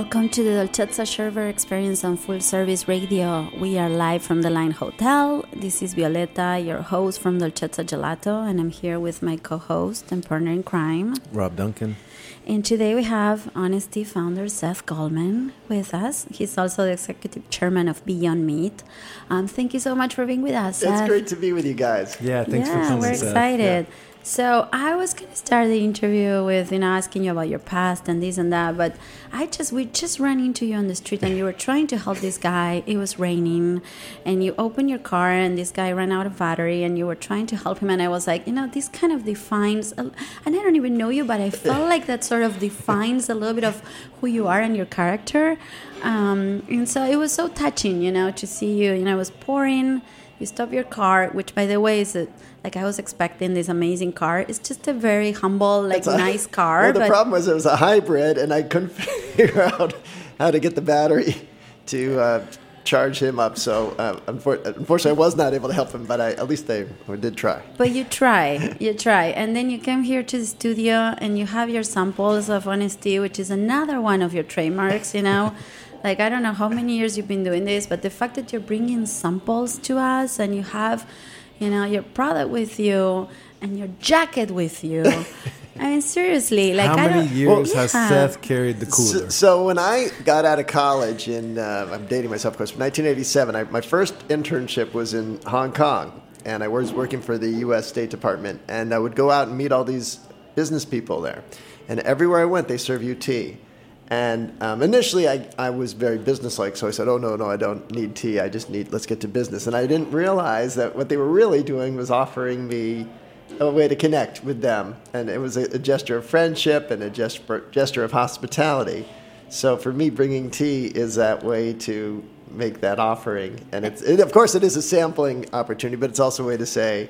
Welcome to the Dolcezza Sherbet Experience on Full Service Radio. We are live from the Line Hotel. This is Violeta, your host from Dolcezza Gelato, and I'm here with my co-host and partner in crime, Robb Duncan. And today we have Honest Tea founder Seth Goldman with us. He's also the executive chairman of Beyond Meat. Um, thank you so much for being with us. Seth. It's great to be with you guys. Yeah, thanks yeah, for coming. we're Seth. excited. So I was gonna start the interview with you know asking you about your past and this and that, but I just we just ran into you on the street and you were trying to help this guy. It was raining, and you opened your car and this guy ran out of battery and you were trying to help him. And I was like, you know, this kind of defines. And I don't even know you, but I felt like that sort of defines a little bit of who you are and your character. Um, and so it was so touching, you know, to see you. You know, was pouring. You stop your car, which by the way is a, like I was expecting this amazing car. It's just a very humble, like a- nice car. Well, the problem was it was a hybrid, and I couldn't figure out how to get the battery to uh, charge him up. So uh, unfor- unfortunately, I was not able to help him, but I, at least I did try. But you try, you try, and then you come here to the studio and you have your samples of Honest Tea, which is another one of your trademarks. You know, like I don't know how many years you've been doing this, but the fact that you're bringing samples to us and you have, you know, your product with you and your jacket with you. I mean, seriously, like How I many don't, years has Yeah. Seth carried the So, cooler? so when I got out of college and uh, I'm dating myself, of course, 1987, I, my first internship was in Hong Kong, and I was working for the U.S. State Department, and I would go out and meet all these business people there, and everywhere I went, they serve you tea. And um, initially, I, I was very businesslike, so I said, "Oh no, no, I don't need tea. I just need let's get to business." And I didn't realize that what they were really doing was offering me a way to connect with them, and it was a, a gesture of friendship and a gesture gesture of hospitality. So for me, bringing tea is that way to make that offering, and it's it, of course it is a sampling opportunity, but it's also a way to say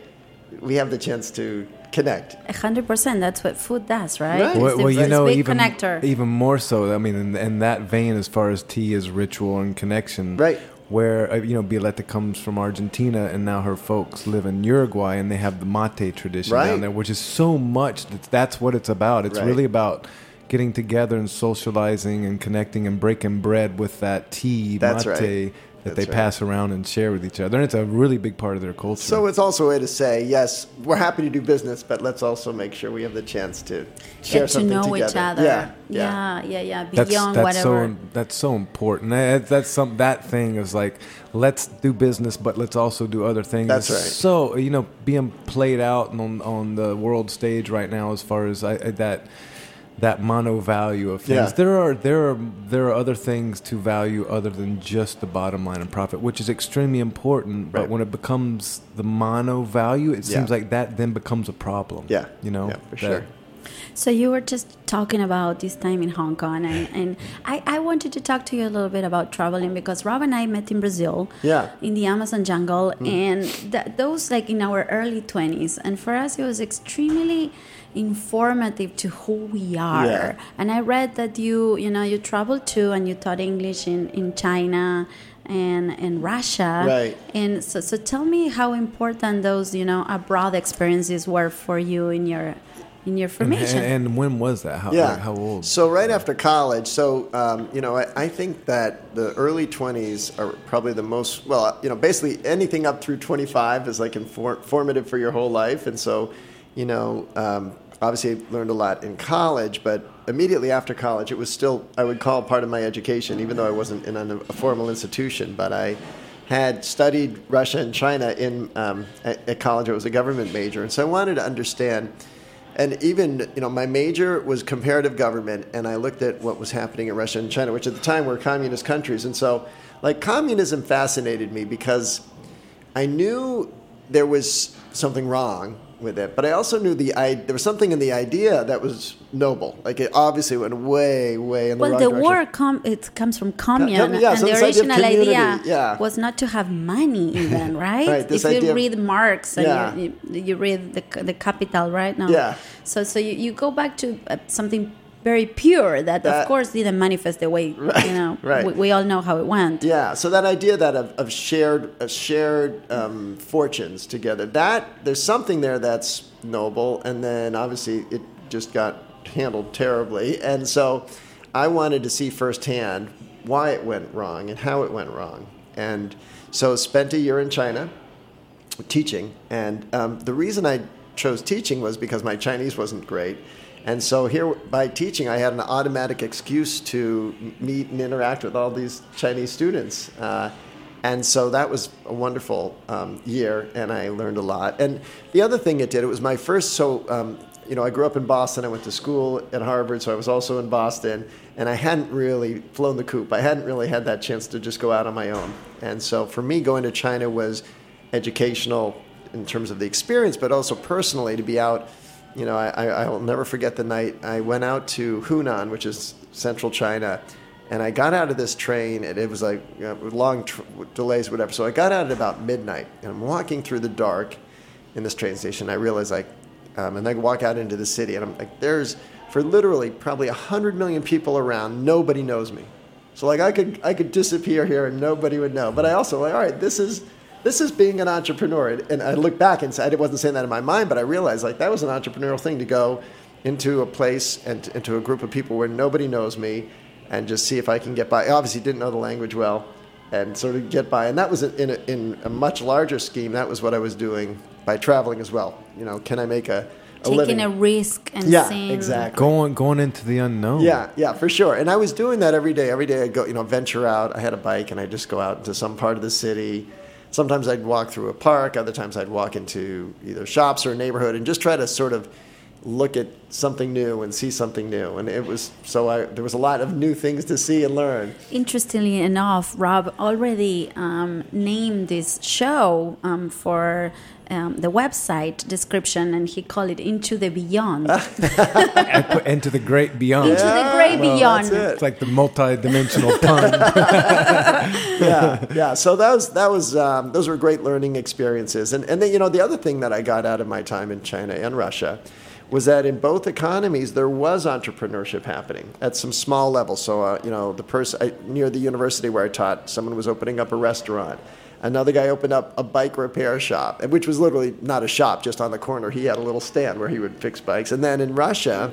we have the chance to connect. A hundred percent. That's what food does, right? Right. Well, the well, you first know, big even connector. even more so. I mean, in, in that vein, as far as tea is ritual and connection, Right. Where uh, you know, Violeta comes from Argentina, and now her folks live in Uruguay, and they have the mate tradition Right. down there, which is so much. That that's what it's about. It's Right. really about getting together and socializing and connecting and breaking bread with that tea That's mate right. That That's they right. pass around and share with each other. And it's a really big part of their culture. So it's also a way to say, yes, we're happy to do business, but let's also make sure we have the chance to share Get to know together. each other. Yeah, yeah, yeah, yeah. that's Beyond that's whatever. so that's so important. That- That's some that thing is like let's do business, but let's also do other things. That's right. So you know, being played out on on the world stage right now, as far as I, I, that that mono value of things. Yeah. There are there are there are other things to value other than just the bottom line and profit, which is extremely important. But when it becomes the mono value, it Yeah. seems like that then becomes a problem. Yeah. you know, Yeah, for that- sure. So you were just talking about this time in Hong Kong, and, and I, I wanted to talk to you a little bit about traveling because Robb and I met in Brazil, Yeah. in the Amazon jungle, mm. and that those like in our early twenties, and for us it was extremely informative to who we are. Yeah. And I read that you you know you traveled too, and you taught English in in China. And, and Russia, Right. And so, so tell me how important those, you know, abroad experiences were for you in your, in your formation. and, and when was that? How, Yeah. how old? So right after college, so um, you know, I, I think that the early twenties are probably the most well, you know, basically anything up through twenty five is like infor- formative for your whole life, and so, you know, um, obviously learned a lot in college, but immediately after college, it was still I would call part of my education, even though I wasn't in a, a formal institution, but I had studied Russia and China in um, at, at college. I was a government major, and so I wanted to understand. And even, you know, my major was comparative government, and I looked at what was happening in Russia and China, which at the time were communist countries. And so, like, communism fascinated me because I knew there was something wrong with it. But I also knew the I, there was something in the idea that was noble. Like it obviously went way, way in the Well, wrong the direction. word com- it comes from commune, Com- yeah, and so the this idea original idea, yeah. was not to have money, even right? Right, if you read Marx and Yeah. you, you, you read the the Capital, right now. Yeah. So so you, you go back to uh, something very pure that, That- of course didn't manifest the way Right, you know right. we, we all know how it went. Yeah, so that idea that of, of shared of shared um, fortunes together, that there's something there that's noble, and then obviously it just got handled terribly, and so I wanted to see firsthand why it went wrong and how it went wrong, and so spent a year in China teaching, and um, the reason I chose teaching was because my Chinese wasn't great. And so here, by teaching, I had an automatic excuse to meet and interact with all these Chinese students. Uh, and so that was a wonderful um, year, and I learned a lot. And the other thing it did, it was my first, so, um, you know, I grew up in Boston. I went to school at Harvard, so I was also in Boston. And I hadn't really flown the coop. I hadn't really had that chance to just go out on my own. And so for me, going to China was educational in terms of the experience, but also personally to be out. You know, I, I, will never forget the night I went out to Hunan, which is central China, and I got out of this train, and it was like you know, long tr- delays, whatever. So I got out at about midnight, and I'm walking through the dark in this train station. I realize like, um, and I walk out into the city, and I'm like, there's for literally probably hundred million people around, nobody knows me. So like I could I could disappear here and nobody would know. But I also like, all right, this is this is being an entrepreneur. And I look back and say, I wasn't saying that in my mind, but I realized like that was an entrepreneurial thing to go into a place and into a group of people where nobody knows me and just see if I can get by. I obviously didn't know the language well and sort of get by. And that was in a, in a much larger scheme. That was what I was doing by traveling as well. You know, can I make a, a Taking living? a risk and yeah, seeing exactly. Going going into the unknown. Yeah, yeah, for sure. And I was doing that every day. Every day I'd go, you know, venture out. I had a bike and I'd just go out into some part of the city. Sometimes I'd walk through a park. Other times I'd walk into either shops or a neighborhood and just try to sort of look at something new and see something new. And it was so I there was a lot of new things to see and learn. Interestingly enough, Robb already um, named this show um, for um, the website description, and he called it "Into the Beyond." And put into the great beyond. Into the great well, beyond. that's it. It's like the multi-dimensional pun. yeah, yeah. So that was that was um, those were great learning experiences, and and then you know the other thing that I got out of my time in China and Russia was that in both economies there was entrepreneurship happening at some small level. So uh, you know the person near the university where I taught, someone was opening up a restaurant. Another guy opened up a bike repair shop, which was literally not a shop, just on the corner. He had a little stand where he would fix bikes. And then in Russia,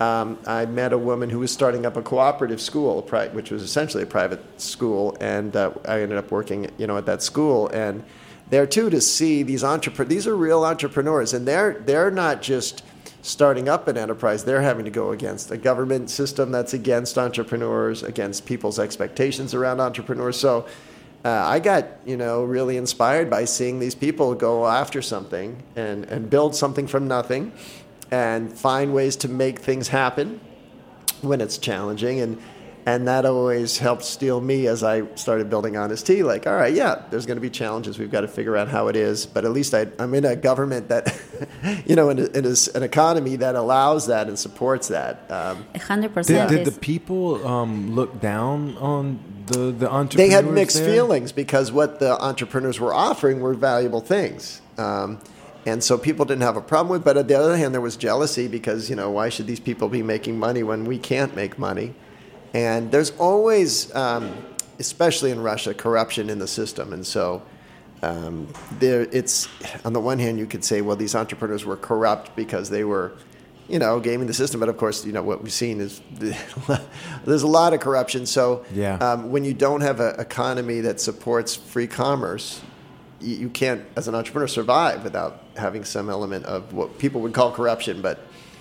um, I met a woman who was starting up a cooperative school, which was essentially a private school, and uh, I ended up working, you know, at that school. And there too, to see these entrepreneurs, these are real entrepreneurs, and they're they're not just starting up an enterprise. They're having to go against a government system that's against entrepreneurs, against people's expectations around entrepreneurs. So. Uh, I got, you know, really inspired by seeing these people go after something and, and build something from nothing and find ways to make things happen when it's challenging. And and that always helped steel me as I started building Honest Tea. Like, all right, yeah, there's going to be challenges. We've got to figure out how it is. But at least I, I'm in a government that, you know, in, a, in a, an economy that allows that and supports that. Um, A 100%. did is- the people um, look down on the the entrepreneurs? they had mixed there? feelings because what the entrepreneurs were offering were valuable things. Um, and so people didn't have a problem with. But on the other hand, there was jealousy because you know why should these people be making money when we can't make money? And there's always, um, especially in Russia, corruption in the system. And so um, there, it's on the one hand you could say, well, these entrepreneurs were corrupt because they were, you know, gaming the system. But of course, you know what we've seen is there's a lot of corruption. So Yeah. um, when you don't have an economy that supports free commerce, you, you can't, as an entrepreneur, survive without having some element of what people would call corruption. But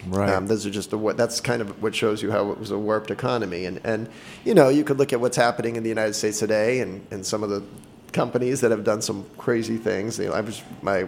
Right. um, those are just the that's kind of what shows you how it was a warped economy. And and you know you could look at what's happening in the United States today and, and some of the companies that have done some crazy things. You know, I was my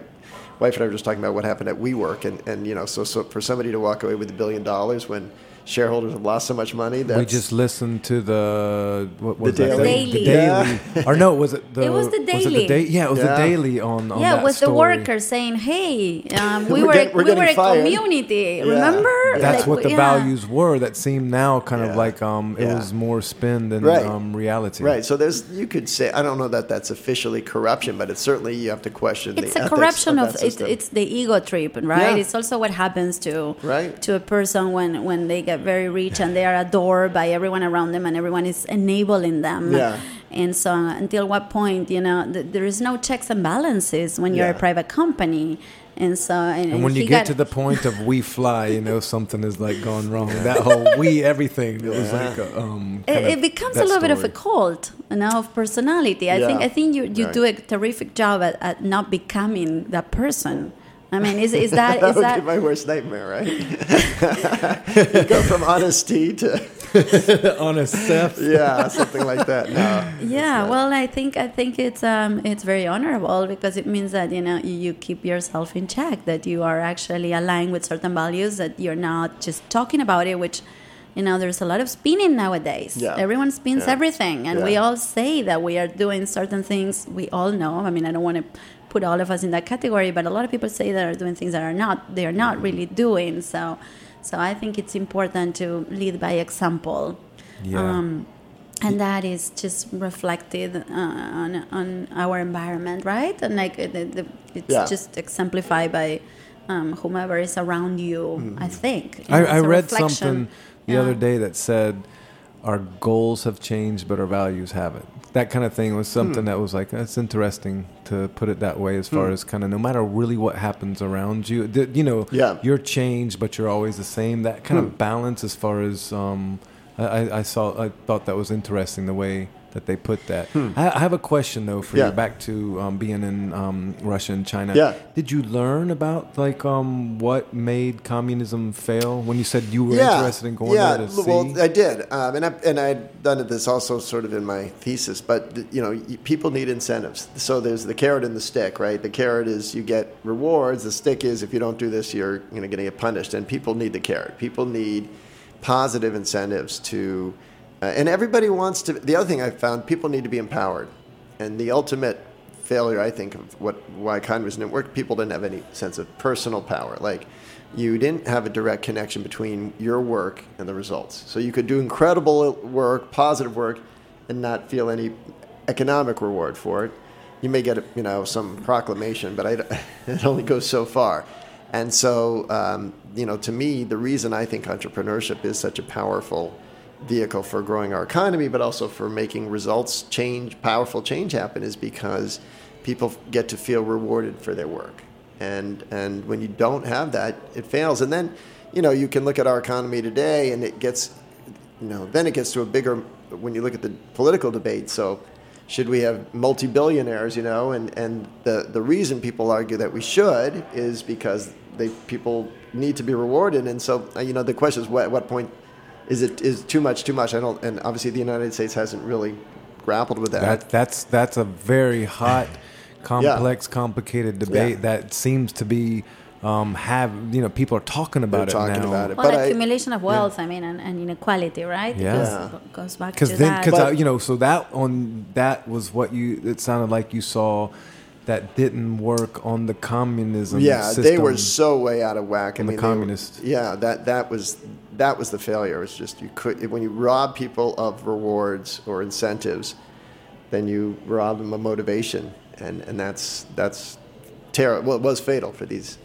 wife and I were just talking about what happened at WeWork, and, and you know, so so for somebody to walk away with a billion dollars when shareholders have lost so much money. That's, we just listened to the what was The that? Daily. The Daily. daily. or no, was it the? It was the Was Daily. it the da- yeah, it was Yeah. the daily on. on yeah, that with the story. workers saying, "Hey, um, we We're were get- we're we were getting a fired." community. Yeah. Remember? That's Like, what the yeah. values were. That seemed now kind of like um, it Yeah. was more spin than Right. um, reality. Right. So there's you could say I don't know that that's officially corruption, but it's certainly you have to question It's the a corruption of, of, it's, it's the ego trip, right? Yeah. It's also what happens to Right. to a person when when they get very rich and they are adored by everyone around them and everyone is enabling them. Yeah. And so until what point, you know, th- there is no checks and balances when you're Yeah. a private company. And so and, And when you get to the point of we fly, you know something is like gone wrong. That whole we everything it was Yeah. like a, um. it, it becomes a that little bit of a cult you know, of personality. I think I think you, you Right. do a terrific job at, at not becoming that person. I mean, is, is that that is would that be my worst nightmare, right? you go from Honest Tea to honest Seth. yeah, something like that. No. yeah well i think i think it's um it's very honorable because it means that you know you, you keep yourself in check that you are actually aligned with certain values that you're not just talking about it which you know there's a lot of spinning nowadays Yeah. everyone spins Yeah. everything and we all say that we are doing certain things we all know i mean i don't want to put all of us in that category but a lot of people say that are doing things that are not they are not really doing so so i think it's important to lead by example Yeah. um, and that is just reflected uh, on, on our environment, right? And like the, the, it's Yeah. just exemplified by um, whomever is around you. I think I, I read reflection. something the Yeah. other day that said our goals have changed, but our values haven't. That kind of thing was something that was like that's interesting to put it that way. As far as kind of no matter really what happens around you, th- you know, Yeah. you're changed, but you're always the same. That kind of balance, as far as um, I- I saw, I thought that was interesting the way that they put that. I, I have a question though for Yeah. you. Back to um, being in um, Russia and China. Yeah. Did you learn about like um, what made communism fail when you said you were interested in going yeah, there to well, see? I did, um, and I and I'd done this also sort of in my thesis. But you know, people need incentives. So there's the carrot and the stick, right? The carrot is you get rewards. The stick is if you don't do this, you're you know going to get punished. And people need the carrot. People need positive incentives to, and everybody wants to. The other thing I found, people need to be empowered, and the ultimate failure, I think, of what why communism didn't work. People didn't have any sense of personal power, like you didn't have a direct connection between your work and the results. So you could do incredible work, positive work, and not feel any economic reward for it. You may get, you know, some proclamation, but I, it only goes so far. And so, um, you know, to me, the reason I think entrepreneurship is such a powerful vehicle for growing our economy, but also for making results change, powerful change happen, is because people get to feel rewarded for their work. And and when you don't have that, it fails. And then, you know, you can look at our economy today, and it gets, you know, then it gets to a bigger when you look at the political debate. So, should we have multi-billionaires? You know, and and the the reason people argue that we should is because they people need to be rewarded. And so, uh, you know, the question is, what what point is it is too much too much? I don't. And obviously, the United States hasn't really grappled with that. that that's that's a very hot, complex, complicated debate Yeah. that seems to be um, have you know people are talking about They're it talking now. about it. Well, But I- accumulation of wealth, I mean, and, and inequality, right? Yeah. Because Yeah. goes back to because then that. because But- you know so that on that was what you it sounded like you saw that didn't work on the communism yeah, system. they were so way out of whack. I On the mean, they were- communist. yeah, that that was that was the failure. It was just you could when you rob people of rewards or incentives, then you rob them of motivation, and and that's that's terrible. Well, it was fatal for these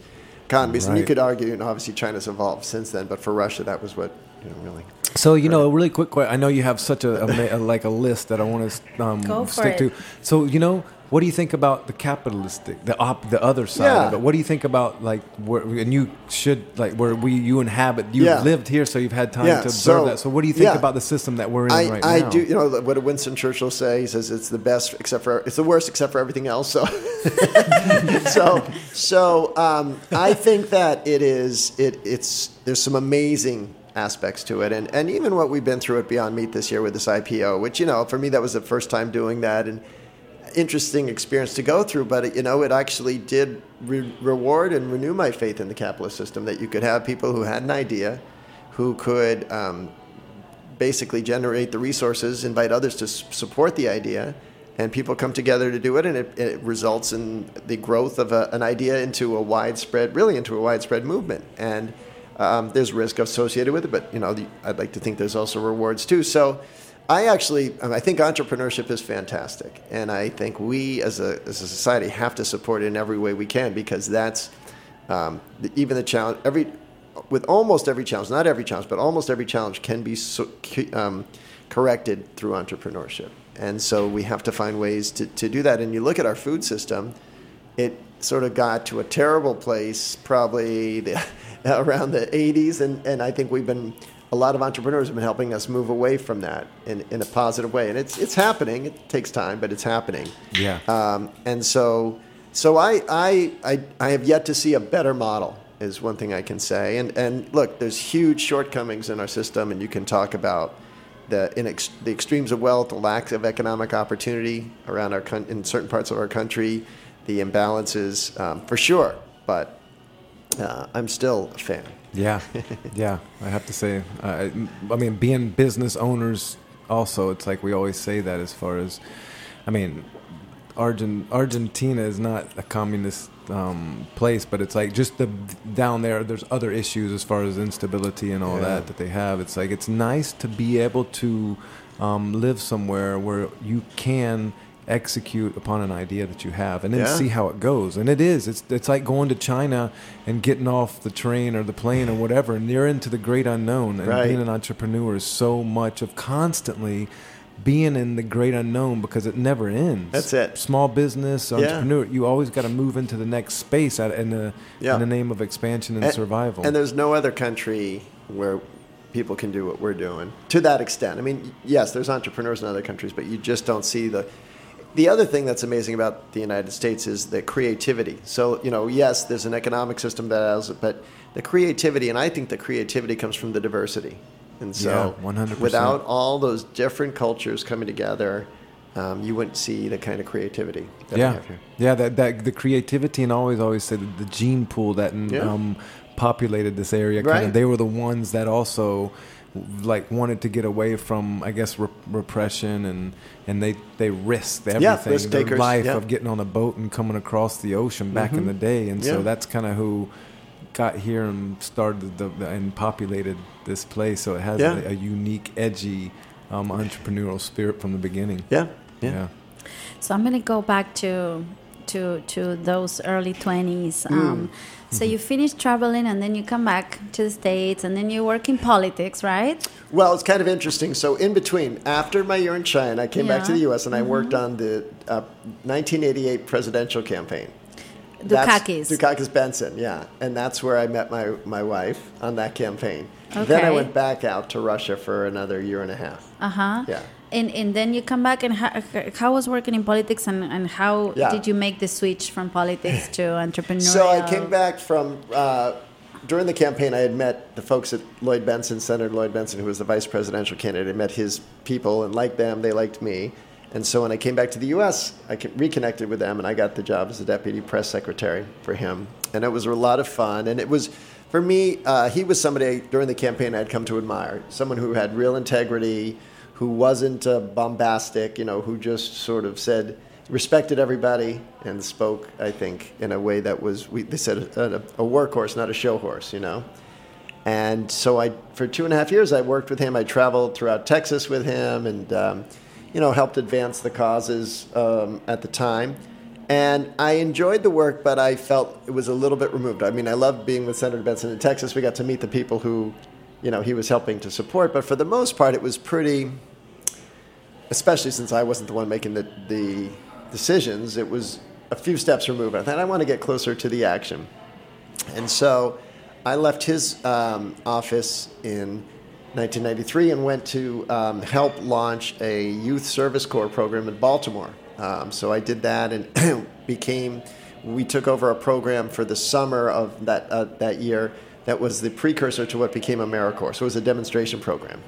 economies, and you could argue, and obviously China's evolved since then, but for Russia, that was what you know really. So you know, a really quick question. I know you have such a, a, like a list that I want to um, stick it. to. So you know, what do you think about the capitalistic, the op, the other side Yeah. of it? What do you think about like where, and you should like where we you inhabit? You've Yeah. lived here, so you've had time Yeah, to observe so- that. So what do you think about the system that we're in I, right I now? I do. You know what did Winston Churchill say? He says it's the best except for it's the worst except for everything else. So, so, so um, I think that it is. It it's there's some amazing aspects to it, and and even what we've been through at Beyond Meat this year with this IPO, which you know for me that was the first time doing that, and interesting experience to go through, but you know, it actually did re- reward and renew my faith in the capitalist system that you could have people who had an idea, who could um, basically generate the resources, invite others to s- support the idea, and people come together to do it, and it, it results in the growth of a, an idea into a widespread, really into a widespread movement. And um, there's risk associated with it, but you know, the, I'd like to think there's also rewards too. So. I actually, um, I think entrepreneurship is fantastic, and I think we as a as a society have to support it in every way we can because that's um, the, even the challenge. Every with almost every challenge, not every challenge, but almost every challenge can be so, um, corrected through entrepreneurship, and so we have to find ways to, to do that. And you look at our food system, it sort of got to a terrible place probably the, around the 80s, and, and I think we've been a lot of entrepreneurs have been helping us move away from that in, in a positive way. And it's, it's happening. It takes time, but it's happening. Yeah. Um, and so, so I, I, I, I have yet to see a better model is one thing I can say. And, and look, there's huge shortcomings in our system, and you can talk about the, in ex, the extremes of wealth, the lack of economic opportunity around our con- in certain parts of our country, the imbalances, um, for sure. But uh, I'm still a fan. Yeah, yeah. I have to say, uh, I mean, being business owners, also, it's like we always say that as far as, I mean, Argent, Argentina is not a communist um, place, but it's like just the down there. There's other issues as far as instability and all Yeah. that that they have. It's like it's nice to be able to um, live somewhere where you can execute upon an idea that you have and then Yeah. see how it goes and it is it's it's like going to China and getting off the train or the plane or whatever and you're into the great unknown and Right. being an entrepreneur is so much of constantly being in the great unknown because it never ends That's it. small business Yeah. entrepreneur you always got to move into the next space in the Yeah. in the name of expansion and, survival And there's no other country where people can do what we're doing to that extent. I mean, yes, there's entrepreneurs in other countries, but you just don't see the. The other thing that's amazing about the United States is the creativity. So, you know, yes, there's an economic system that has it, but the creativity, and I think the creativity comes from the diversity. And so, Yeah, 100%. without all those different cultures coming together, um, you wouldn't see the kind of creativity that we yeah, have here. yeah. That that the creativity and I always always say the gene pool that Yeah. um, populated this area. Kind Right. of, they were the ones that also like wanted to get away from I guess re- repression and and they they risked everything risk their takers, life yeah. of getting on a boat and coming across the ocean back in the day and so Mm-hmm. That's kind of who got here and started the, the and populated this place so it has Yeah. a, a unique edgy um, entrepreneurial spirit from the beginning Yeah, yeah. yeah. So I'm gonna go back to to to those early twenties. Hmm. Um, so you finish traveling and then you come back to the states and then you work in politics, right? Well, it's kind of interesting. So, in between, after my year in China, I came back to the U.S. and I worked on the uh, 1988 presidential campaign. That's- Dukakis. Dukakis Bentsen, yeah. And that's where I met my, my wife on that campaign. Okay. Then I went back out to Russia for another year and a half. Uh huh. Yeah. And and then you come back and how, how was working in politics and, and how Yeah. did you make the switch from politics to entrepreneurial? So I came back from uh, during the campaign. I had met the folks at Lloyd Bentsen, Senator Lloyd Bentsen, who was the vice presidential candidate. I met his people and liked them. They liked me. And so when I came back to the U.S., I reconnected with them, and I got the job as the deputy press secretary for him. And it was a lot of fun. And it was, for me, uh, he was somebody during the campaign I'd come to admire. Someone who had real integrity, who wasn't uh, bombastic, you know, who just sort of said, respected everybody and spoke, I think, in a way that was, we, they said, a, a workhorse, not a show horse, you know. And so I, for two and a half years, I worked with him. I traveled throughout Texas with him, and um, you know, helped advance the causes um, at the time. And I enjoyed the work, but I felt it was a little bit removed. I mean, I loved being with Senator Bentsen in Texas. We got to meet the people who, you know, he was helping to support. But for the most part, it was pretty especially since I wasn't the one making the, the decisions, it was a few steps removed. I thought I want to get closer to the action. And so I left his um, office in 1993 and went to um, help launch a youth service corps program in Baltimore. Um, so I did that and became, we took over a program for the summer of that, uh, that year that was the precursor to what became AmeriCorps. So it was a demonstration program.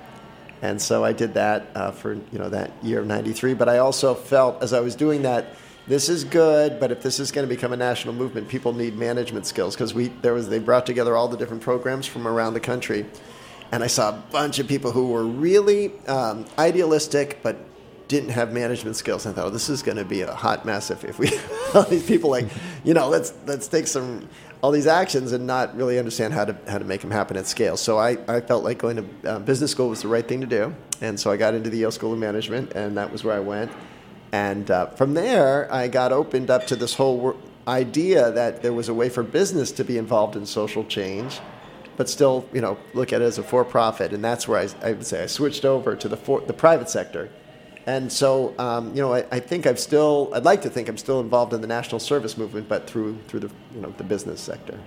And so I did that uh, for you know that year of '93. But I also felt as I was doing that, this is good. But if this is going to become a national movement, people need management skills because we there was they brought together all the different programs from around the country, and I saw a bunch of people who were really um, idealistic, but didn't have management skills. And I thought, oh, this is going to be a hot mess if, if we all these people like, you know, let's let's take some all these actions and not really understand how to how to make them happen at scale. So I, I felt like going to uh, business school was the right thing to do, and so I got into the Yale School of Management, and that was where I went. And uh, from there, I got opened up to this whole idea that there was a way for business to be involved in social change, but still, you know, look at it as a for-profit. And that's where I, I would say I switched over to the for, the private sector. And so, um, you know, I, I, think I've still. I'd like to think I'm still involved in the national service movement, but through through the you know the business sector.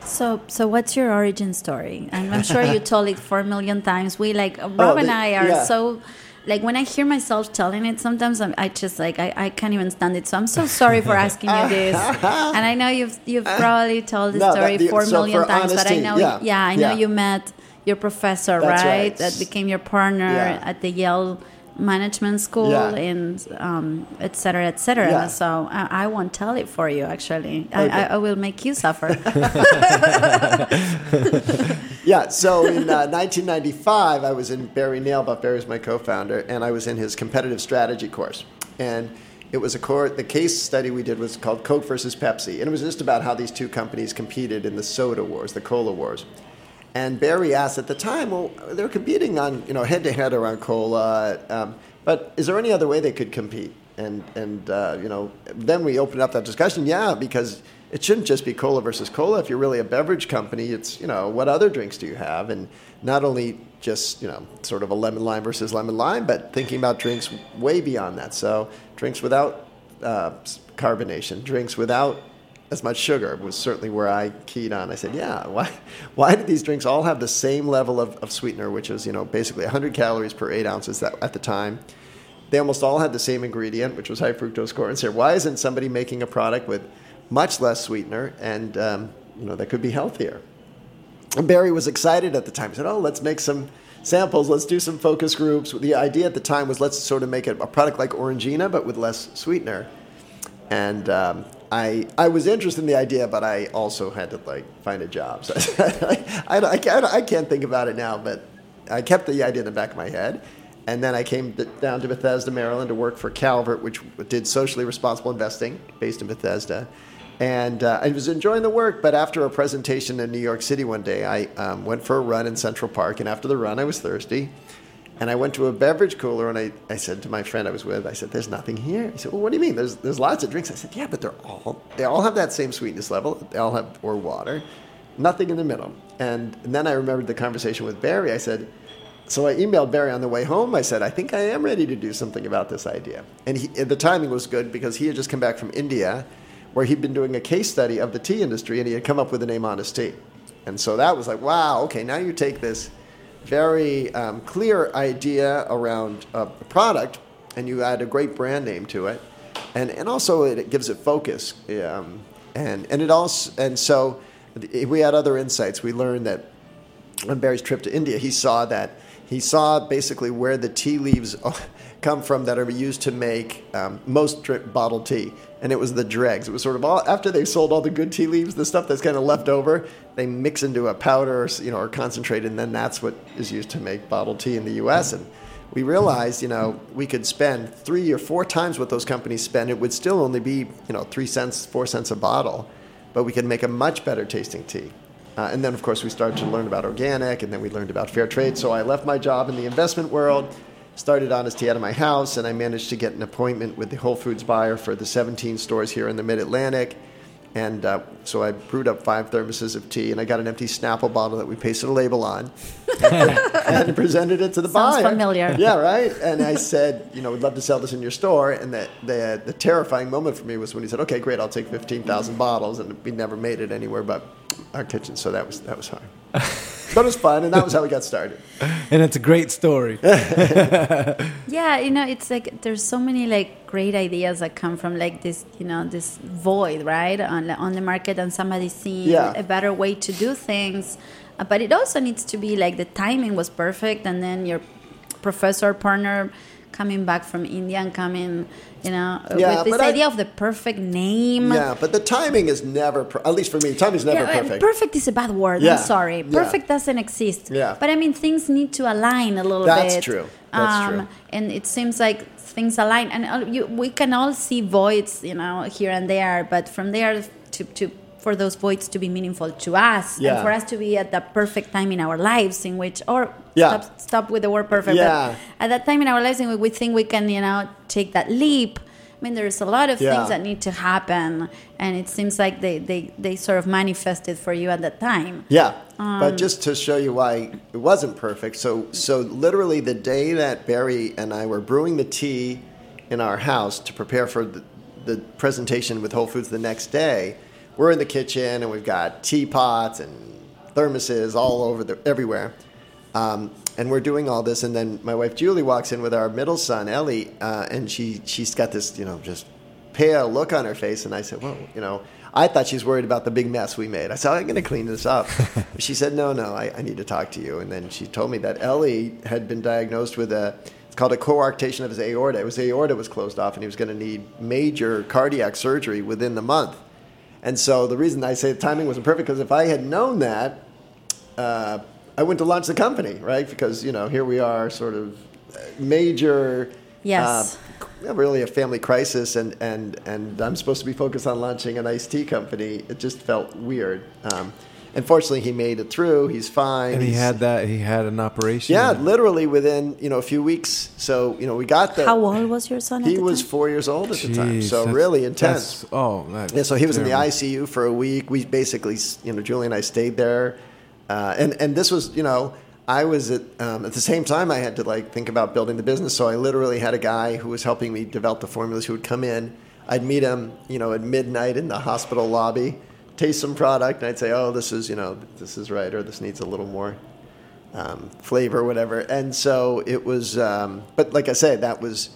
So, so what's your origin story? And I'm sure you told it four million times. We like Robb Oh, and I are yeah. so. Like when I hear myself telling it, sometimes I'm, I just like I, I can't even stand it. So I'm so sorry for asking you this. and I know you've you've probably told the No, that- story the- four so million times, but I know yeah. I know Yeah. you met your professor, right? right. That became your partner Yeah. at the Yale Management School Yeah. and um, et cetera, et cetera. Yeah. So I, I won't tell it for you. Actually, I, Okay. I, I will make you suffer. Yeah, so in uh, 1995, I was in Barry Nalebuff. Barry's my co-founder, and I was in his competitive strategy course. And it was a course. The case study we did was called Coke versus Pepsi, and it was just about how these two companies competed in the soda wars, the cola wars. And Barry asked at the time, well, they're competing on you know head to head around cola, um, but is there any other way they could compete? And and uh, you know then we opened up that discussion. Yeah, because it shouldn't just be cola versus cola. If you're really a beverage company, it's you know what other drinks do you have, and not only just you know sort of a lemon lime versus lemon lime, but thinking about drinks way beyond that. So drinks without uh, carbonation, drinks without as much sugar was certainly where I keyed on. I said, yeah, why, why did these drinks all have the same level of, of sweetener, which is, you know, basically 100 calories per eight ounces that, at the time? They almost all had the same ingredient, which was high fructose corn syrup. Why isn't somebody making a product with much less sweetener and, um, you know, that could be healthier? And Barry was excited at the time. He said, "Oh, let's make some samples. Let's do some focus groups." The idea at the time was let's sort of make it a product like Orangina, but with less sweetener. And um, I I was interested in the idea, but I also had to like find a job. So I, I, I, can't, I can't think about it now, but I kept the idea in the back of my head. And then I came down to Bethesda, Maryland, to work for Calvert, which did socially responsible investing, based in Bethesda. And uh, I was enjoying the work, but after a presentation in New York City one day, I um, went for a run in Central Park. And after the run, I was thirsty. And I went to a beverage cooler and I, I said to my friend I was with, I said, There's nothing here. He said, Well, what do you mean? There's, there's lots of drinks. I said, Yeah, but they're all, they all have that same sweetness level. They all have, or water, nothing in the middle. And, and then I remembered the conversation with Barry. I said, so I emailed Barry on the way home. I said, I think I am ready to do something about this idea. And he, the timing was good because he had just come back from India where he'd been doing a case study of the tea industry and he had come up with the name Honest Tea. And so that was like, wow, okay, now you take this very um, clear idea around a product and you add a great brand name to it. And, and also it gives it focus. Um, and, and it also, and so we had other insights. We learned that on Barry's trip to India, he saw that he saw basically where the tea leaves come from that are used to make um, most bottled tea, and it was the dregs. It was sort of all after they sold all the good tea leaves, the stuff that's kind of left over, they mix into a powder, or, you know, or concentrate, and then that's what is used to make bottled tea in the U.S. And we realized, you know, we could spend three or four times what those companies spend. It would still only be, you know, three cents, four cents a bottle, but we could make a much better tasting tea. Uh, and then, of course, we started to learn about organic, and then we learned about fair trade. So I left my job in the investment world, started Honest Tea out of my house, and I managed to get an appointment with the Whole Foods buyer for the 17 stores here in the Mid Atlantic. And uh, so I brewed up five thermoses of tea, and I got an empty Snapple bottle that we pasted a label on, and presented it to the Sounds buyer. familiar. Yeah, right. And I said, you know, we'd love to sell this in your store. And the the, the terrifying moment for me was when he said, okay, great, I'll take 15,000 bottles, and we never made it anywhere but our kitchen. So that was that was hard, but it was fun, and that was how we got started. And it's a great story. Yeah, you know, it's like there's so many like great ideas that come from like this, you know, this void, right, on the, on the market, and somebody seeing Yeah. a better way to do things. Uh, but it also needs to be like the timing was perfect, and then your professor partner coming back from India and coming, you know, uh, Yeah, with this but I- idea of the perfect name. Yeah, but the timing is never, per- at least for me, timing is never Yeah, uh, perfect. perfect is a bad word. Yeah, I'm sorry. yeah. Perfect doesn't exist. Yeah. But I mean, things need to align a little That's bit. true. That's um, true. And it seems like things align, and uh, you, we can all see voids, you know, here and there. But from there to to for those voids to be meaningful to us, Yeah. and for us to be at the perfect time in our lives, in which or Yeah. stop stop with the word perfect. Yeah. But at that time in our lives, in which we think we can, you know, take that leap. I mean, there's a lot of Yeah. things that need to happen, and it seems like they, they, they sort of manifested for you at that time. Yeah, Um, but just to show you why it wasn't perfect. So, so literally the day that Barry and I were brewing the tea in our house to prepare for the, the presentation with Whole Foods the next day, we're in the kitchen and we've got teapots and thermoses all over the everywhere. Um, and we're doing all this, and then my wife Julie walks in with our middle son Ellie, uh, and she she's got this you know just pale look on her face, and I said, well, you know, I thought she's worried about the big mess we made. I said, I'm going to clean this up. she said, no, no, I, I need to talk to you. And then she told me that Ellie had been diagnosed with a it's called a coarctation of his aorta. It was aorta was closed off, and he was going to need major cardiac surgery within the month. And so the reason I say the timing wasn't perfect because if I had known that, uh, I went to launch the company, right? Because you know here we are, sort of uh, major, Yes. uh, really a family crisis, and and and I'm supposed to be focused on launching an iced tea company. It just felt weird. Um, unfortunately, he made it through. He's fine. And he He's- had that. He had an operation. yeah, literally within you know a few weeks. So you know we got the. How old was your son at He the was time? four years old at the time, so that's- really intense. that's- oh, that's Yeah, so he was in the. ICU for a week. We basically, you know, Julie and I stayed there, uh, and and this was, you know, I was at um, at the same time I had to like think about building the business. So I literally had a guy who was helping me develop the formulas who would come in. I'd meet him, you know, at midnight in the hospital lobby, taste some product, and I'd say, oh, this is, you know, this is right, or this needs a little more um, flavor, whatever. And so it was, um, but like I say, that was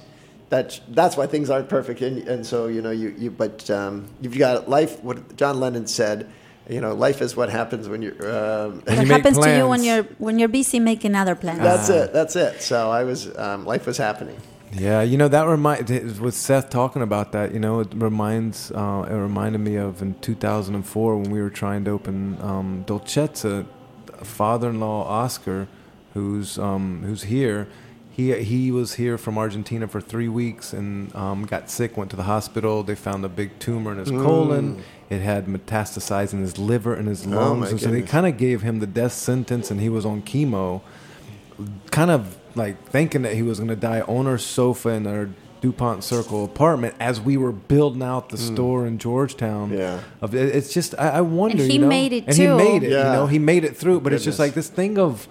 that. That's why things aren't perfect. And, and so you know, you you but um, you've got life. What John Lennon said. You know, life is what happens when you're. Um, What you make happens to you when you're when you're busy making other plans? that's it. That's it. So I was. Um, life was happening. Yeah, you know that remind with Seth talking about that. You know, it reminds uh, it reminded me of in 2004 when we were trying to open um, Dolcezza. Father-in-law Oscar, who's um, who's here, he he was here from Argentina for three weeks and um, got sick. Went to the hospital. They found a big tumor in his colon. It had metastasized in his liver and his Mm. Oh, lungs, and so they kind of gave him the death sentence, and he was on chemo kind of like thinking that he was going to die on our sofa in our DuPont Circle apartment as we were building out the mm. store in Georgetown. Yeah. Of it's just I, I wonder. he you know? made it and too. he made it. Yeah. You know, he made it through. But it's just like this thing of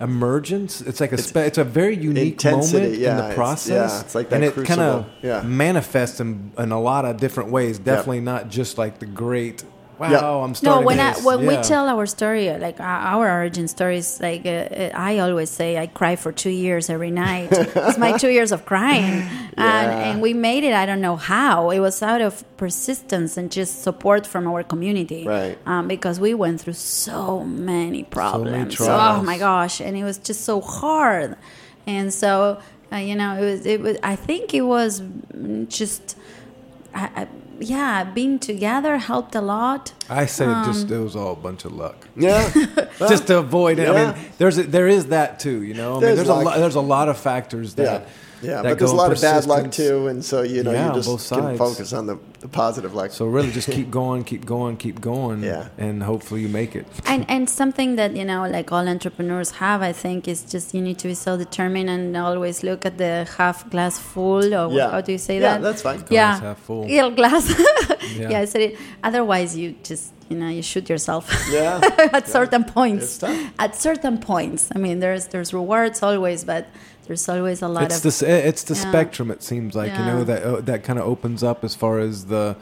emergence. It's like a spe- it's a very unique intensity, moment in yeah, the it's- process. yeah, it's like that and it kind of crucible, yeah. manifests in, in a lot of different ways. Definitely not just like the great. Wow, Yep. I'm No, starting. when I, this." when we tell our story, like our, our origin stories, like uh, uh, I always say, I cry for two years every night. it's my two years of crying, and, Yeah. and we made it. I don't know how. It was out of persistence and just support from our community, Right. Um, because we went through so many problems. oh my gosh, and it was just so hard, and so uh, you know, it was. It was. I think it was just. I, I, yeah, being together helped a lot. I say Um, just it was all a bunch of luck. Yeah. just to avoid it. I mean, there's a, there is that too. You know, I mean, There's there's a luck. lot, there's a lot of factors Yeah. that Yeah, that but there's a lot of bad luck too, and so you know Yeah, you just both can sides. focus on the, the positive luck. So really, just keep going, keep going, keep going, Yeah. and hopefully you make it. and and something that you know like all entrepreneurs have i think is just you need to be so determined and always look at the half glass full or Yeah. how do you say Yeah, that Yeah, that's fine. yeah half full. yeah glass Yeah. yeah. I said it otherwise you just you know you shoot yourself Yeah. at certain points at certain points i mean there's there's rewards always but there's always a lot It's of the it's the Yeah. spectrum. It seems like you know that uh, that kind of opens up as far as the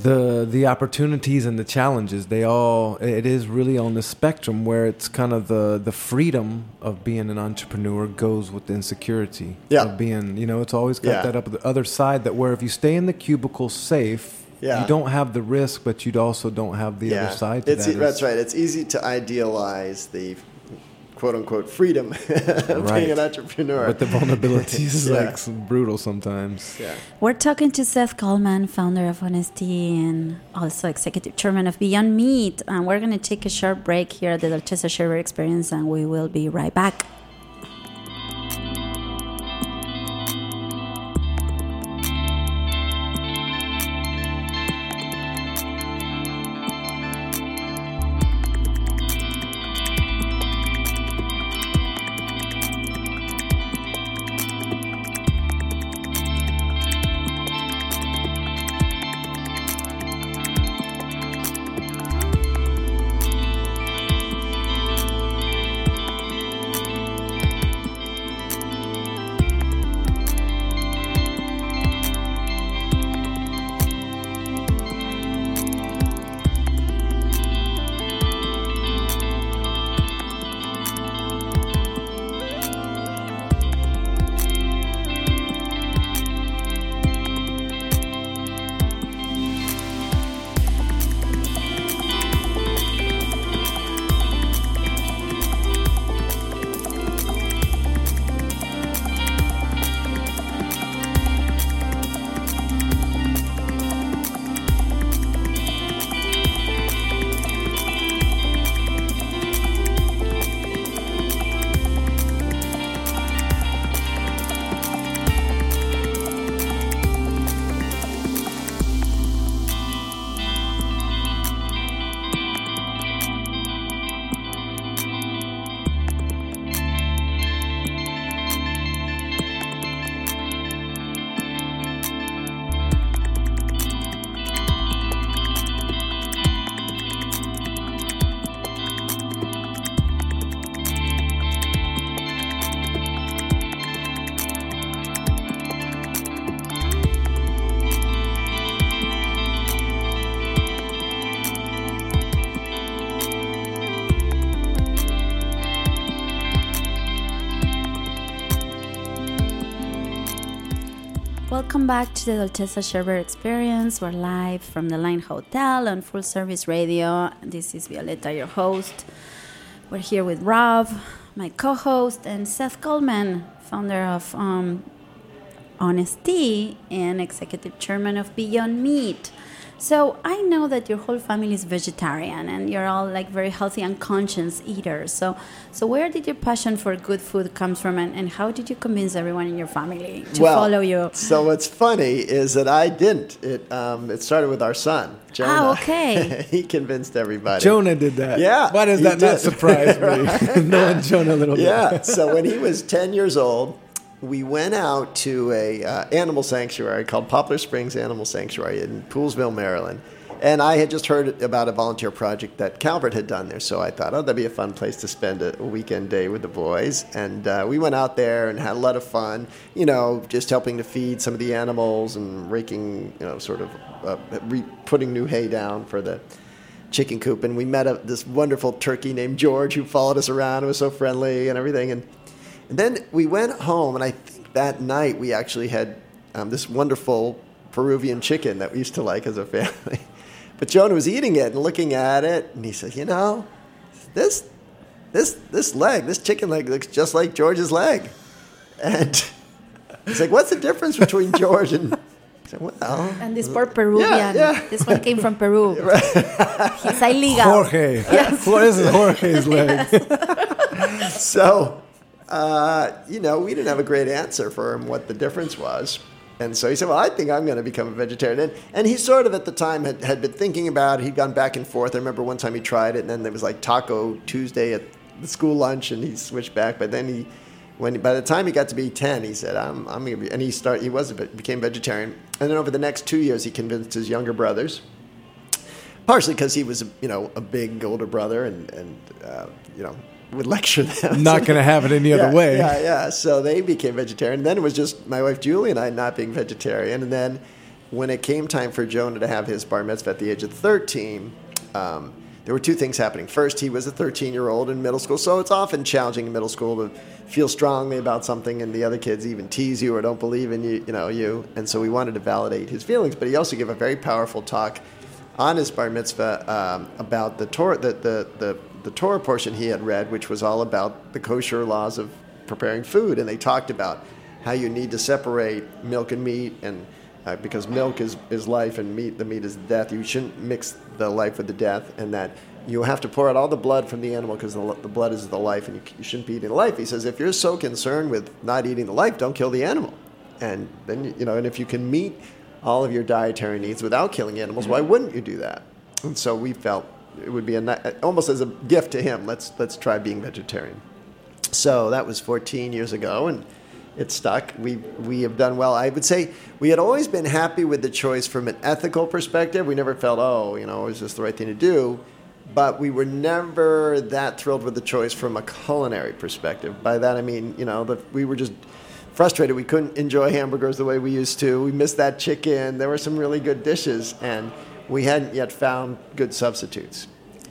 the the opportunities and the challenges. They all it is really on the spectrum where it's kind of the the freedom of being an entrepreneur goes with the insecurity Yeah. of being. You know, it's always got Yeah. that up the other side that where if you stay in the cubicle safe. Yeah. You don't have the risk, but you also don't have the other side to it's, that. e- that's It's- right. It's easy to idealize the quote unquote freedom of Right. being an entrepreneur. But the vulnerability is Yeah. like some brutal sometimes. yeah. We're talking to Seth Goldman, founder of Honest Tea and also executive chairman of Beyond Meat. And we're going to take a short break here at the Dolcezza Sherbet Experience, and we will be right back. Welcome back to the Dolcezza Sherbet Experience. We're live from the Line Hotel on Full Service Radio. This is Violeta, your host. We're here with Robb, my co host, and Seth Goldman, founder of um, Honest Tea and executive chairman of Beyond Meat. So I know that your whole family is vegetarian and you're all like very healthy and conscious eaters. So so where did your passion for good food come from and, and how did you convince everyone in your family to well, follow you? So what's funny is that I didn't. It um, it started with our son, Jonah. Ah, okay. he convinced everybody. Jonah did that. Yeah, Why does he that not surprise me? Knowing Jonah a little bit. Yeah. so when he was 10 years old, we went out to a uh, animal sanctuary called Poplar Springs Animal Sanctuary in Poolesville, Maryland. And I had just heard about a volunteer project that Calvert had done there, so I thought, oh, that'd be a fun place to spend a, weekend day with the boys. And uh, we went out there and had a lot of fun, you know, just helping to feed some of the animals and raking, you know, sort of uh, re- putting new hay down for the chicken coop. And we met a, this wonderful turkey named George who followed us around and was so friendly and everything. And and then we went home, and I think that night we actually had um, this wonderful Peruvian chicken that we used to like as a family. But Jonah was eating it and looking at it, and he said, "You know, this, this, this leg, this chicken leg looks just like George's leg." And he's like, "What's the difference between George and?" I said, "Well, And this poor Peruvian. yeah. This one came from Peru. He's illegal. Jorge. What is it? Jorge's leg. so, uh, you know, we didn't have a great answer for him what the difference was. And so he said, Well, I think I'm going to become a vegetarian. And, and he sort of at the time had, had been thinking about it. He'd gone back and forth. I remember one time he tried it, and then there was like Taco Tuesday at the school lunch, and he switched back. But then he, when by the time he got to be 10, he said, I'm, I'm going to be, and he, start, he was a, bit- became vegetarian. And then over the next two years, he convinced his younger brothers partially because he was, you know, a big older brother and, and uh, you know, would lecture them. Not going to have it any yeah, other way. Yeah, yeah. So they became vegetarian. Then it was just my wife Julie and I not being vegetarian. And then when it came time for Jonah to have his bar mitzvah at the age of 13, um, there were two things happening. First, he was a 13 year old in middle school, so it's often challenging in middle school to feel strongly about something, and the other kids even tease you or don't believe in you, you know, you. And so we wanted to validate his feelings, but he also gave a very powerful talk on his bar mitzvah um, about the Torah, the, the, the the Torah portion he had read, which was all about the kosher laws of preparing food, and they talked about how you need to separate milk and meat, and uh, because milk is, is life and meat the meat is death. You shouldn't mix the life with the death, and that you have to pour out all the blood from the animal because the, the blood is the life, and you, you shouldn't be eating the life. He says if you're so concerned with not eating the life, don't kill the animal, and then you know, and if you can meet all of your dietary needs without killing animals, why wouldn't you do that? And so we felt it would be a, almost as a gift to him. Let's let's try being vegetarian. So that was 14 years ago, and it stuck. We we have done well. I would say we had always been happy with the choice from an ethical perspective. We never felt, oh, you know, is this the right thing to do? But we were never that thrilled with the choice from a culinary perspective. By that I mean, you know, the, we were just frustrated. We couldn't enjoy hamburgers the way we used to. We missed that chicken. There were some really good dishes, and we hadn't yet found good substitutes.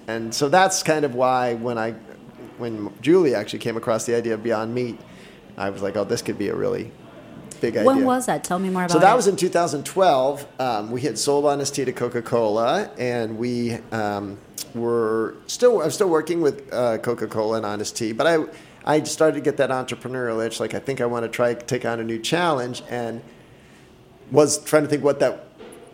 And so that's kind of why when I, when Julie actually came across the idea of Beyond Meat, I was like, oh, this could be a really big idea. When was that? Tell me more about it. So that it. was in 2012. Um, we had sold Honest Tea to Coca-Cola, and we um, were still. I'm still working with uh, Coca-Cola and Honest Tea, but I I started to get that entrepreneurial itch. Like I think I want to try take on a new challenge, and was trying to think what that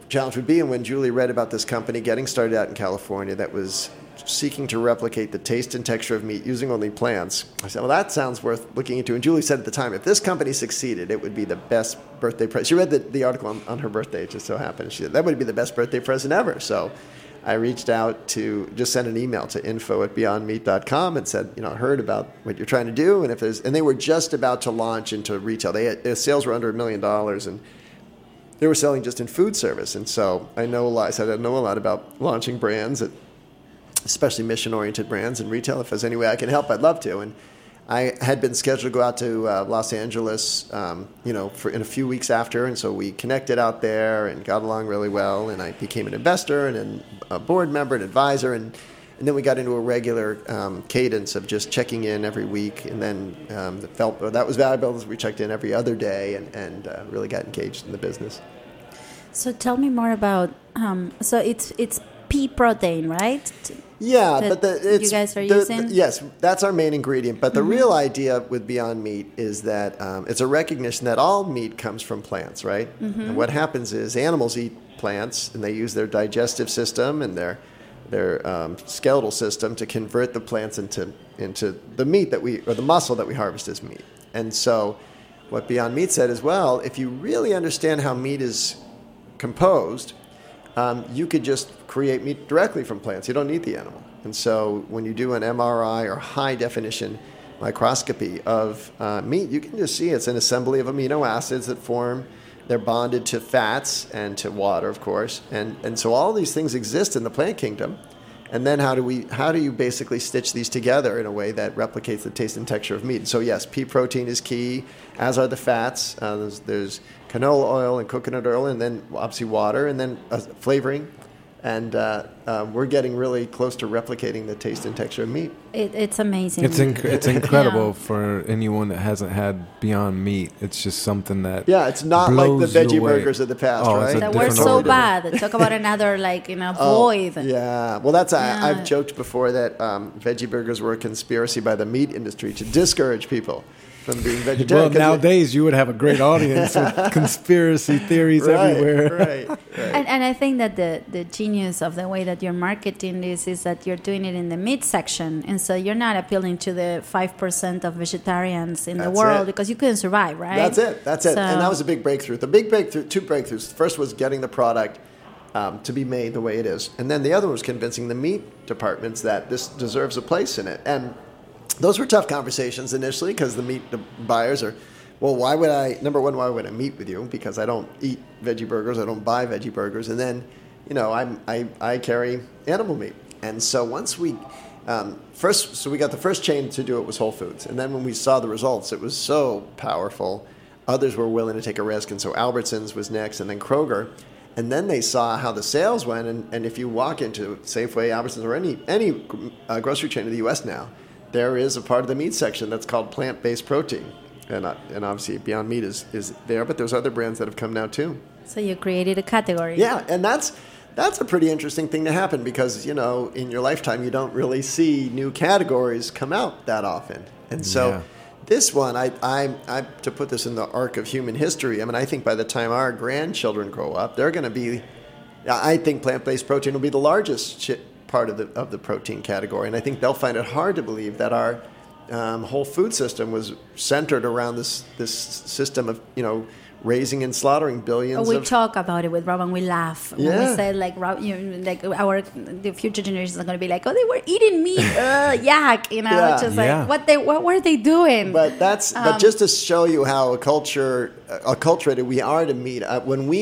challenge would be. And when Julie read about this company getting started out in California that was seeking to replicate the taste and texture of meat using only plants, I said, well, that sounds worth looking into. And Julie said at the time, if this company succeeded, it would be the best birthday present. She read the, the article on, on her birthday, it just so happened. She said, that would be the best birthday present ever. So I reached out to just sent an email to info at beyondmeat.com and said, you know, I heard about what you're trying to do. And if there's, and they were just about to launch into retail. They had, their sales were under a million dollars and they were selling just in food service. And so I know a lot, I said I know a lot about launching brands, especially mission oriented brands in retail. If there's any way I can help, I'd love to. And I had been scheduled to go out to uh, Los Angeles, um, you know, for in a few weeks after, and so we connected out there and got along really well. And I became an investor and a board member, an advisor, and and then we got into a regular um, cadence of just checking in every week. And then um, felt well, that was valuable as we checked in every other day and and uh, really got engaged in the business. So tell me more about. Um, so it's it's pea protein, right? Yeah, that but the, you guys are the- using? Mm-hmm. the- yes, that's our main ingredient. But the real idea with Beyond Meat is that um, it's a recognition that all meat comes from plants, right? Mm-hmm. And what happens is animals eat plants, and they use their digestive system and their their um, skeletal system to convert the plants into into the meat that we or the muscle that we harvest as meat. And so, what Beyond Meat said as well, if you really understand how meat is composed, um, you could just create meat directly from plants. You don't need the animal. And so when you do an MRI or high definition microscopy of uh, meat, you can just see it's an assembly of amino acids that form. They're bonded to fats and to water, of course. And, and so all these things exist in the plant kingdom. And then how do we how do you basically stitch these together in a way that replicates the taste and texture of meat? So yes, pea protein is key, as are the fats. Uh, there's, there's canola oil and coconut oil, and then obviously water, and then uh, flavoring. And uh, uh, we're getting really close to replicating the taste and texture of meat. It, it's amazing. It's inc- it's incredible Yeah. for anyone that hasn't had Beyond Meat. It's just something that Yeah, it's not like the veggie burgers of the past, Oh, right? that we're so order. bad. Talk about another like you know Oh, void. Yeah. Well, that's I, Yeah. I've joked before that um, veggie burgers were a conspiracy by the meat industry to discourage people from being vegetarian. Well, 'cause it- nowadays you would have a great audience with conspiracy theories right, everywhere. Right. right. And, and I think that the, the genius of the way that you're marketing this is that you're doing it in the meat section. And so you're not appealing to the 5% of vegetarians in the world it. because you couldn't survive, right? That's it. That's it. So- and that was a big breakthrough. The big breakthrough, two breakthroughs. First was getting the product um, to be made the way it is, and then the other was convincing the meat departments that this deserves a place in it. And those were tough conversations initially because the meat the buyers are, well, why would I? Number one, why would I meet with you? Because I don't eat veggie burgers. I don't buy veggie burgers. And then, you know, I'm, I I carry animal meat. And so once we um, first, so we got the first chain to do it was Whole Foods, and then when we saw the results, it was so powerful. Others were willing to take a risk, and so Albertsons was next, and then Kroger. And then they saw how the sales went, and, and if you walk into Safeway, Albertsons, or any any uh, grocery chain in the U.S. now, there is a part of the meat section that's called plant-based protein, and uh, and obviously Beyond Meat is is there, but there's other brands that have come now too. So you created a category. Yeah, and that's that's a pretty interesting thing to happen because you know in your lifetime you don't really see new categories come out that often, and so. Yeah. This one, I, I, I, to put this in the arc of human history. I mean, I think by the time our grandchildren grow up, they're going to be. I think plant-based protein will be the largest shi part of the of the protein category, and I think they'll find it hard to believe that our um, whole food system was centered around this this system of you know raising and slaughtering billions. Oh, we of, talk about it with Robb and we laugh. When Yeah. we say like Robb, you know, like our the future generations are going to be like, oh, they were eating meat, uh, yak, you know, Yeah. it's just Yeah. like what they what were they doing? But that's Um, but just to show you how a culture acculturated we are to meat. Uh, when we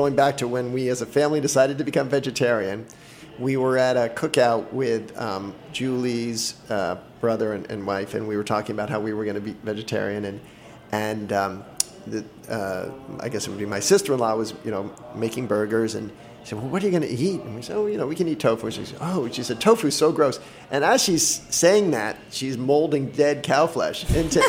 going back to when we as a family decided to become vegetarian, we were at a cookout with um, Julie's uh, brother and, and wife, and we were talking about how we were going to be vegetarian, and and um, the, uh, I guess it would be my sister-in-law was you know making burgers and. She said, "Well, what are you going to eat?" And we said, "Oh, you know, we can eat tofu." She said, "Oh," she said, "Tofu's so gross." And as she's saying that, she's molding dead cow flesh into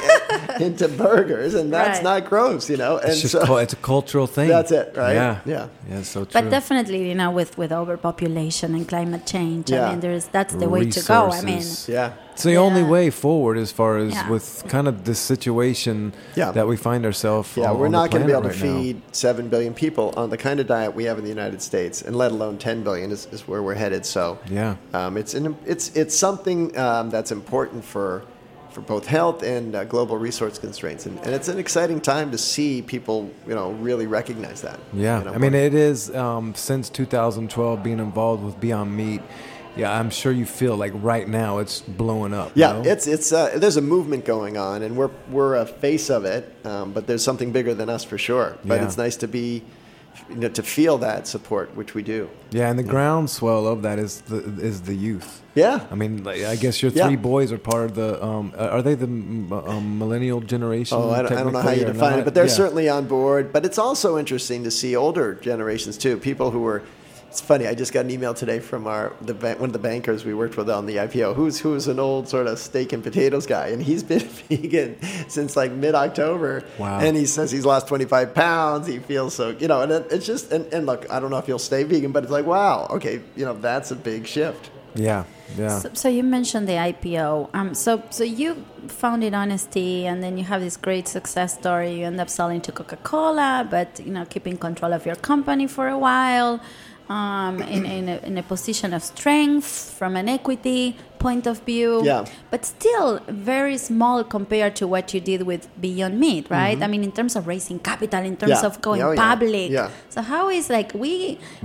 into burgers, and that's Right. not gross, you know. And It's just so, cul- it's a cultural thing. That's it, right? Yeah, Yeah. yeah. It's so true. But definitely, you know, with with overpopulation and climate change, Yeah. I mean, there's that's the way to go. I mean, yeah, It's the only way forward as far as Yeah. with kind of this situation Yeah. that we find ourselves. yeah. on- We're on not going to be able planet to right now. feed seven billion people on the kind of diet we have in the United States, and let alone ten billion is, is where we're headed. So Yeah. um, it's an, it's it's something um, that's important for for both health and uh, global resource constraints, and, and it's an exciting time to see people you know really recognize that. Yeah, you know, I mean, it is um, since 2012 being involved with Beyond Meat. Yeah, I'm sure you feel like right now it's blowing up. Yeah, know? it's it's uh, there's a movement going on, and we're we're a face of it. Um, but there's something bigger than us for sure. But Yeah. it's nice to be, you know, to feel that support, which we do. yeah, and the groundswell of that is the is the youth. Yeah. I mean, like, I guess your Yeah. three boys are part of the. Um, are they the um, millennial generation? Oh, I don't, I don't know how you define not? it, but they're Yeah. certainly on board. But it's also interesting to see older generations too. People who were. It's funny. I just got an email today from our the one of the bankers we worked with on the IPO. Who's who's an old sort of steak and potatoes guy, and he's been vegan since like mid October. Wow. And he says he's lost twenty five pounds. He feels so you know, and it, it's just and, and look, I don't know if he'll stay vegan, but it's like wow, okay, you know, that's a big shift. Yeah, yeah. So, so you mentioned the IPO. Um, so so you founded Honest Tea, and then you have this great success story. You end up selling to Coca Cola, but you know keeping control of your company for a while, um, in in a, in a position of strength from an equity point of view. Yeah. But still very small compared to what you did with Beyond Meat, right? I mean, in terms of raising capital, in terms Mm-hmm. Yeah. of going Oh, yeah. public. Yeah. So how is like we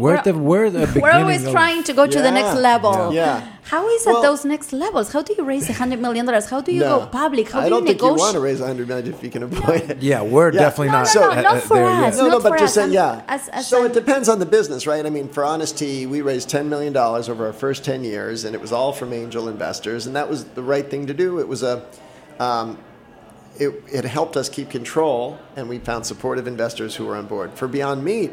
We're at the- we're the we're always of- trying to go to the next level. Yeah. How is Well- at those next levels? How do you raise a hundred million dollars? How do you No. go public? How I do don't you think you want to raise 100 million if you can avoid it. Yeah, we're Yeah. definitely No, not. no, no, uh, not uh, for there us. No, no, but just saying, yeah. as- as so I'm- it depends on the business, right? I mean, for Honest Tea, we raised $10 million over our first 10 years, and it was all from angel investors, and that was the right thing to do. It was a, um, it, it helped us keep control, and we found supportive investors who were on board. For Beyond Meat,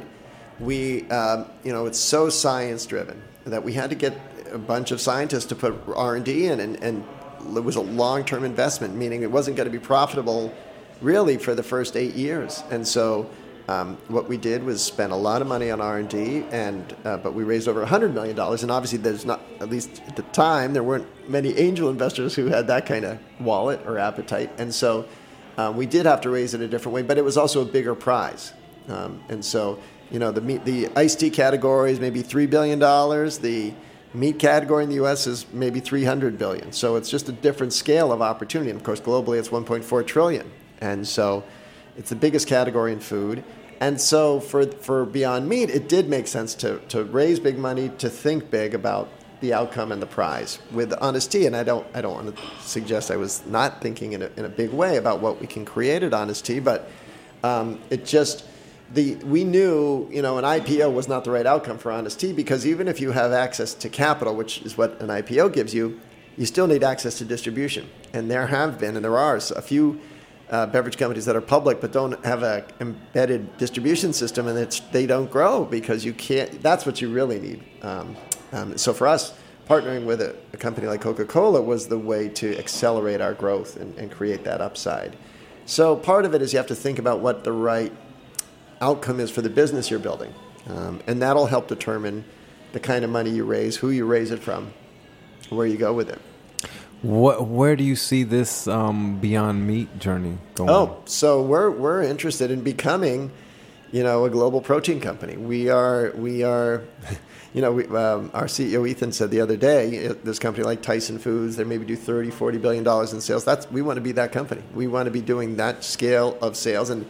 we, um, you know, it's so science driven that we had to get a bunch of scientists to put R&D in, and, and it was a long-term investment, meaning it wasn't going to be profitable really for the first eight years. And so um, what we did was spend a lot of money on R&D, and uh, but we raised over $100 million. And obviously there's not, at least at the time, there weren't many angel investors who had that kind of wallet or appetite. And so um, we did have to raise it a different way, but it was also a bigger prize. Um, and so, you know, the meat, the iced tea category is maybe $3 billion. The meat category in the U.S. is maybe 300 billion. So it's just a different scale of opportunity. And of course, globally, it's 1.4 trillion. And so it's the biggest category in food. And so for, for Beyond Meat, it did make sense to, to raise big money, to think big about the outcome and the prize with Honest Tea. And I don't, I don't want to suggest I was not thinking in a, in a big way about what we can create at Honest Tea, but um, it just, the, we knew, you know, an IPO was not the right outcome for Honest Tea because even if you have access to capital, which is what an IPO gives you, you still need access to distribution. And there have been, and there are a few uh, beverage companies that are public but don't have a embedded distribution system, and it's, they don't grow because you can't. That's what you really need. Um, um, so for us, partnering with a, a company like Coca-Cola was the way to accelerate our growth and, and create that upside. So part of it is you have to think about what the right outcome is for the business you're building. um, and that'll help determine the kind of money you raise, who you raise it from, where you go with it. What, where do you see this um, Beyond Meat journey going? Oh, so we're we're interested in becoming, you know, a global protein company. We are we are, you know, we, um, our CEO Ethan said the other day, uh, this company like Tyson Foods, they maybe do 30, 40 billion dollars in sales. That's we want to be that company. We want to be doing that scale of sales and.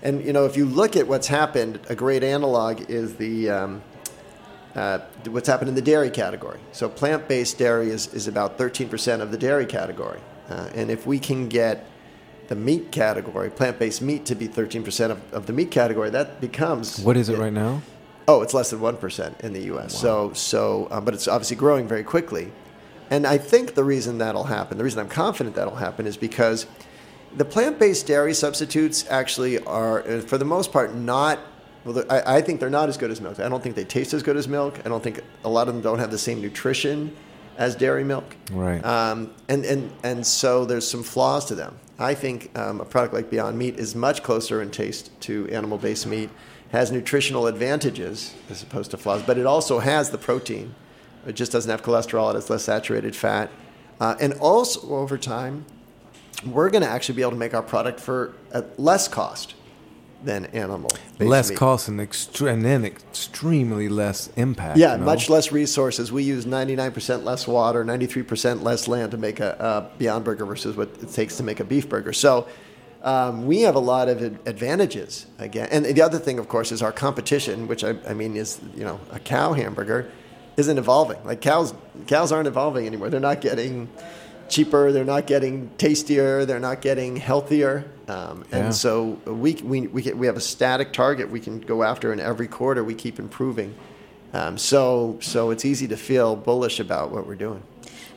And you know, if you look at what's happened, a great analog is the um, uh, what's happened in the dairy category. So plant-based dairy is, is about 13% of the dairy category. Uh, and if we can get the meat category, plant-based meat, to be 13% of, of the meat category, that becomes What is it right now? Oh, it's less than one percent in the U.S. So, so, um, but it's obviously growing very quickly. And I think the reason that'll happen, the reason I'm confident that'll happen, is because the plant-based dairy substitutes actually are, for the most part, not. Well, I, I think they're not as good as milk. I don't think they taste as good as milk. I don't think a lot of them don't have the same nutrition as dairy milk. Right. Um, and, and, and so there's some flaws to them. I think um, a product like Beyond Meat is much closer in taste to animal based meat, has nutritional advantages as opposed to flaws, but it also has the protein. It just doesn't have cholesterol, it has less saturated fat. Uh, and also, over time, we're going to actually be able to make our product for at less cost than animal. less cost and, extre- and then extremely less impact. Yeah, you know? much less resources. We use 99% less water, 93% less land to make a, a Beyond Burger versus what it takes to make a beef burger. So um, we have a lot of advantages again. And the other thing, of course, is our competition, which I, I mean is you know a cow hamburger isn't evolving. Like cows, cows aren't evolving anymore. They're not getting cheaper. They're not getting tastier. They're not getting healthier. Um, Yeah. And so we, we, we, get, we have a static target we can go after, and every quarter we keep improving. Um, so, so it's easy to feel bullish about what we're doing.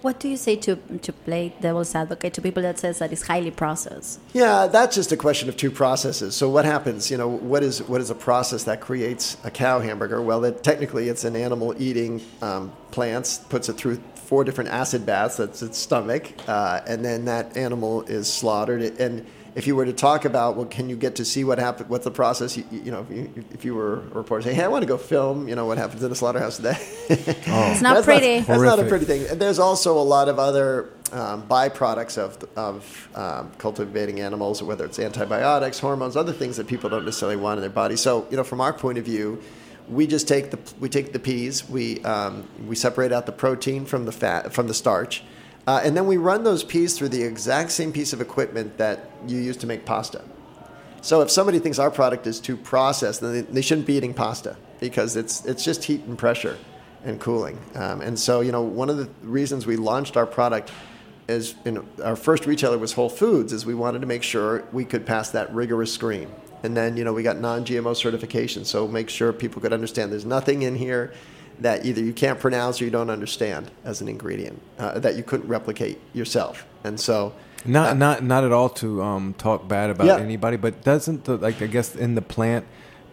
What do you say to to play devil's advocate to people that says that it's highly processed? Yeah, that's just a question of two processes. So what happens? You know, what is what is a process that creates a cow hamburger? Well, it, technically, it's an animal eating um, plants, puts it through four different acid baths. That's its stomach, uh, and then that animal is slaughtered. And if you were to talk about, well, can you get to see what happened? What's the process? You, you know, if you, if you were a reporter, say, hey, I want to go film. You know what happens in the slaughterhouse today. It's not That's pretty. that's not a pretty thing. And there's also a lot of other um, byproducts of, of um, cultivating animals, whether it's antibiotics, hormones, other things that people don't necessarily want in their body. So, you know, from our point of view, we just take the we take the peas, we um, we separate out the protein from the fat from the starch, uh, and then we run those peas through the exact same piece of equipment that you use to make pasta. So if somebody thinks our product is too processed, then they, shouldn't be eating pasta because it's it's just heat and pressure and cooling. Um, and so you know one of the reasons we launched our product is know, our first retailer was Whole Foods is we wanted to make sure we could pass that rigorous screen. And then you know we got non-GMO certification, so make sure people could understand there's nothing in here that either you can't pronounce or you don't understand as an ingredient uh, that you couldn't replicate yourself. And so Not uh, not not at all to um, talk bad about Yeah. anybody, but doesn't the like I guess in the plant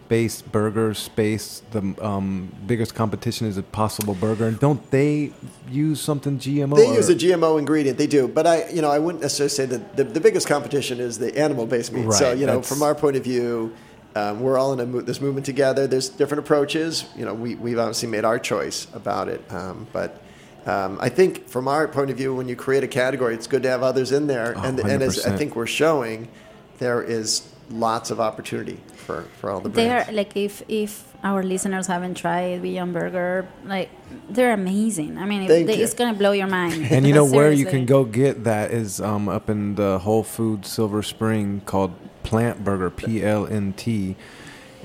based burger space the um, biggest competition is Impossible Burger and don't they use something GMO? They or- use a GMO ingredient. They do, but I, you know, I wouldn't necessarily say that the, the biggest competition is the animal-based meat. so, you know, from our point of view, um, we're all in a mo- this movement together. There's different approaches. You know, we we've obviously made our choice about it, um, but. Um, I think from our point of view, when you create a category, it's good to have others in there, Oh, and, and as I think we're showing, there is lots of opportunity for, for all the brands. They brands. are like if if our listeners haven't tried Beyond Burger, like they're amazing. I mean, Thank they, it's gonna blow your mind. and you know where you can go get that is um, up in the Whole Foods Silver Spring called Plant Burger P L N T,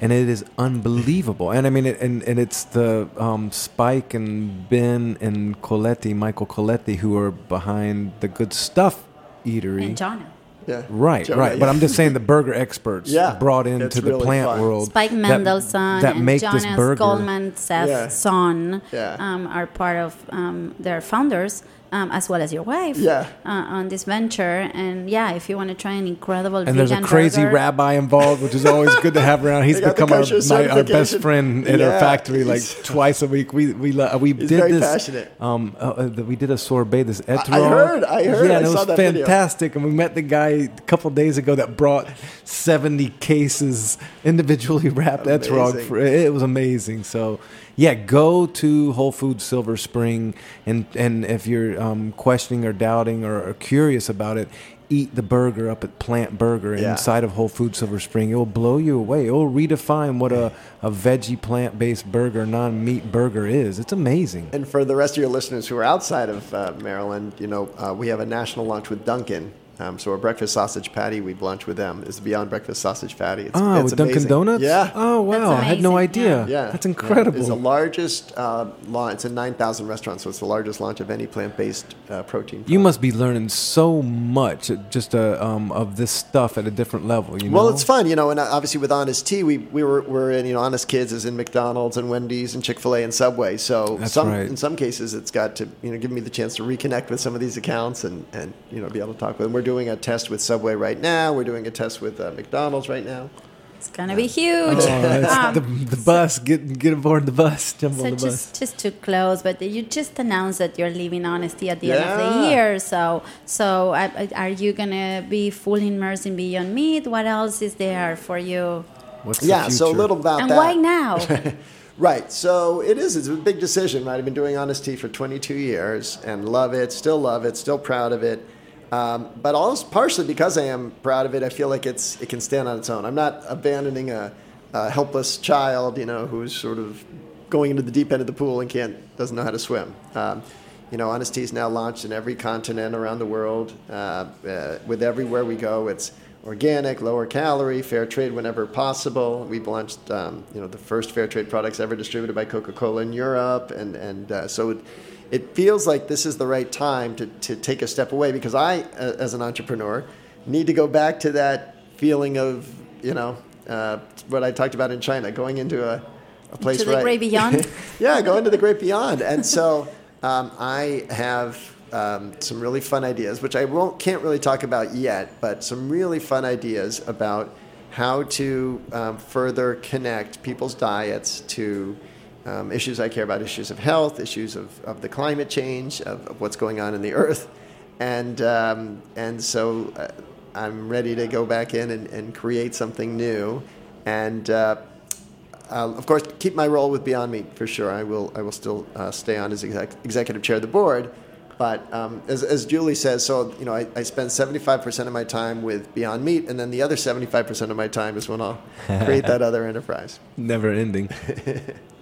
and it is unbelievable. And I mean, it, and and it's the um, Spike and Ben and Coletti, Michael Coletti, who are behind the Good Stuff Eatery. And Jonah. yeah. Right, Jonah, right. But. I'm just saying the burger experts Yeah, brought into it's the really plant fun. world. Spike that- Mendelsohn that, and make Jonas this burger. Goldman, Seth Yeah. Son Yeah. um, are part of um, their founders. Um, as well as your wife, Yeah. uh, on this venture. And yeah, if you want to try an incredible And there's a crazy burger, rabbi involved, which is always good to have around. He's They got the become our, my, our best friend at Yeah, our factory, like twice a week. We we lo- we He's did very this. passionate. Um, uh, uh, we did a sorbet. This etrog. I heard, I heard, Yeah, I it saw was that video. fantastic. And we met the guy a couple days ago that brought seventy cases individually wrapped etrog. Amazing. For, it was amazing. So. Yeah, go to Whole Foods Silver Spring, and and if you're um, questioning or doubting or, or curious about it, eat the burger up at Plant Burger Yeah. inside of Whole Foods Silver Spring. It will blow you away. It will redefine what a, a veggie plant based burger, non meat burger is. It's amazing. And for the rest of your listeners who are outside of uh, Maryland, you know, uh, we have a national lunch with Dunkin'. Um, so our breakfast sausage patty, we lunch with them, is Beyond Breakfast Sausage Patty. It's, Oh, it's with Dunkin' amazing. Donuts? Yeah. Oh, wow. I had no idea. Yeah, That's Yeah. incredible. It's the largest uh, launch. It's in 9,000 restaurants, so it's the largest launch of any plant-based uh, protein. you must be learning so much uh, just uh, um, of this stuff at a different level. You know? Well, it's fun, you know, and uh, obviously with Honest Tea, we, we were we're in, you know, Honest Kids is in McDonald's and Wendy's and Chick Fil A and Subway. So That's some right. in some cases, it's got to you know give me the chance to reconnect with some of these accounts and and you know be able to talk with them. We're doing a test with Subway right now. We're doing a test with uh, McDonald's right now. it's gonna be huge. Oh, Um, the, the bus. Get get aboard the bus. Jump So on the bus. just just to close, but you just announced that you're leaving Honest Tea at the end of the year. So so I, I- are you gonna be fully immersed in Beyond Meat? What else is there for you? What's yeah, so a little about and that. why now? Right. So it is. It's a big decision, right? I've been doing Honest Tea for 22 years and love it. Still love it. Still proud of it. Um, but also partially because I am proud of it, I feel like it's it can stand on its own. I'm not abandoning a, a helpless child, you know, who's sort of going into the deep end of the pool and can't doesn't know how to swim. Um, you know, Honest Tea is now launched in every continent around the world. Uh, uh, with everywhere we go, it's organic, lower calorie, fair trade whenever possible. We've launched, um, you know, the first fair trade products ever distributed by Coca-Cola in Europe, and and uh, so it, it feels like this is the right time to to take a step away because I, uh, as an entrepreneur, need to go back to that feeling of you know uh, what I talked about in China, going into a, a place to the great beyond. yeah, go into the great beyond. And so um, I have um, some really fun ideas, which I won't can't really talk about yet, but some really fun ideas about how to um, further connect people's diets to um, issues I care about, issues of health, issues of, of the climate change, of, of what's going on in the earth. And, um, and so uh, I'm ready to go back in and, and create something new. And uh, of course, keep my role with Beyond Meat for sure. I will. I will still uh, stay on as exec- executive chair of the board. But um, as, as Julie says, so you know, I, I spend seventy five percent of my time with Beyond Meat, and then the other seventy five percent of my time is when I'll create that other enterprise. Never ending.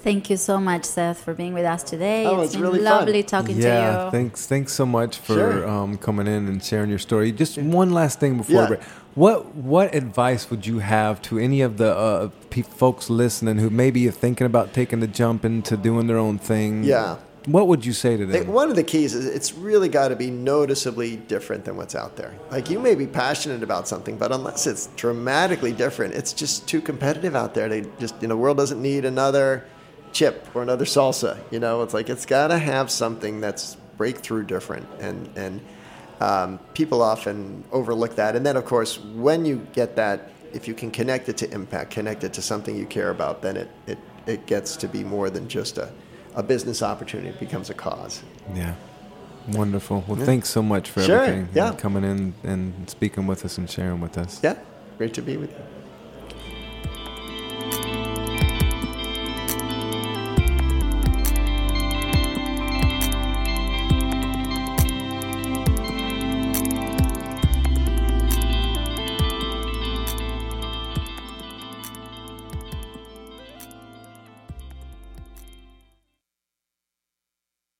Thank you so much, Seth, for being with us today. Oh, it's it's been really fun. lovely talking yeah, to you. thanks. Thanks so much for Sure. um, coming in and sharing your story. Just one last thing before. Yeah. break. What what advice would you have to any of the uh, pe- folks listening who maybe are thinking about taking the jump into doing their own thing? Yeah. What would you say to I think them? one of the keys is it's really got to be noticeably different than what's out there. Like you may be passionate about something, but unless it's dramatically different, it's just too competitive out there. They just you know, the world doesn't need another chip or another salsa. You know, it's like it's got to have something that's breakthrough different, and and um, people often overlook that. And then of course, when you get that, if you can connect it to impact, connect it to something you care about, then it it, it gets to be more than just a a business opportunity. It becomes a cause. Yeah. Wonderful. Well, thanks so much for Sure, everything. yeah. Coming in and speaking with us and sharing with us. Yeah, great to be with you.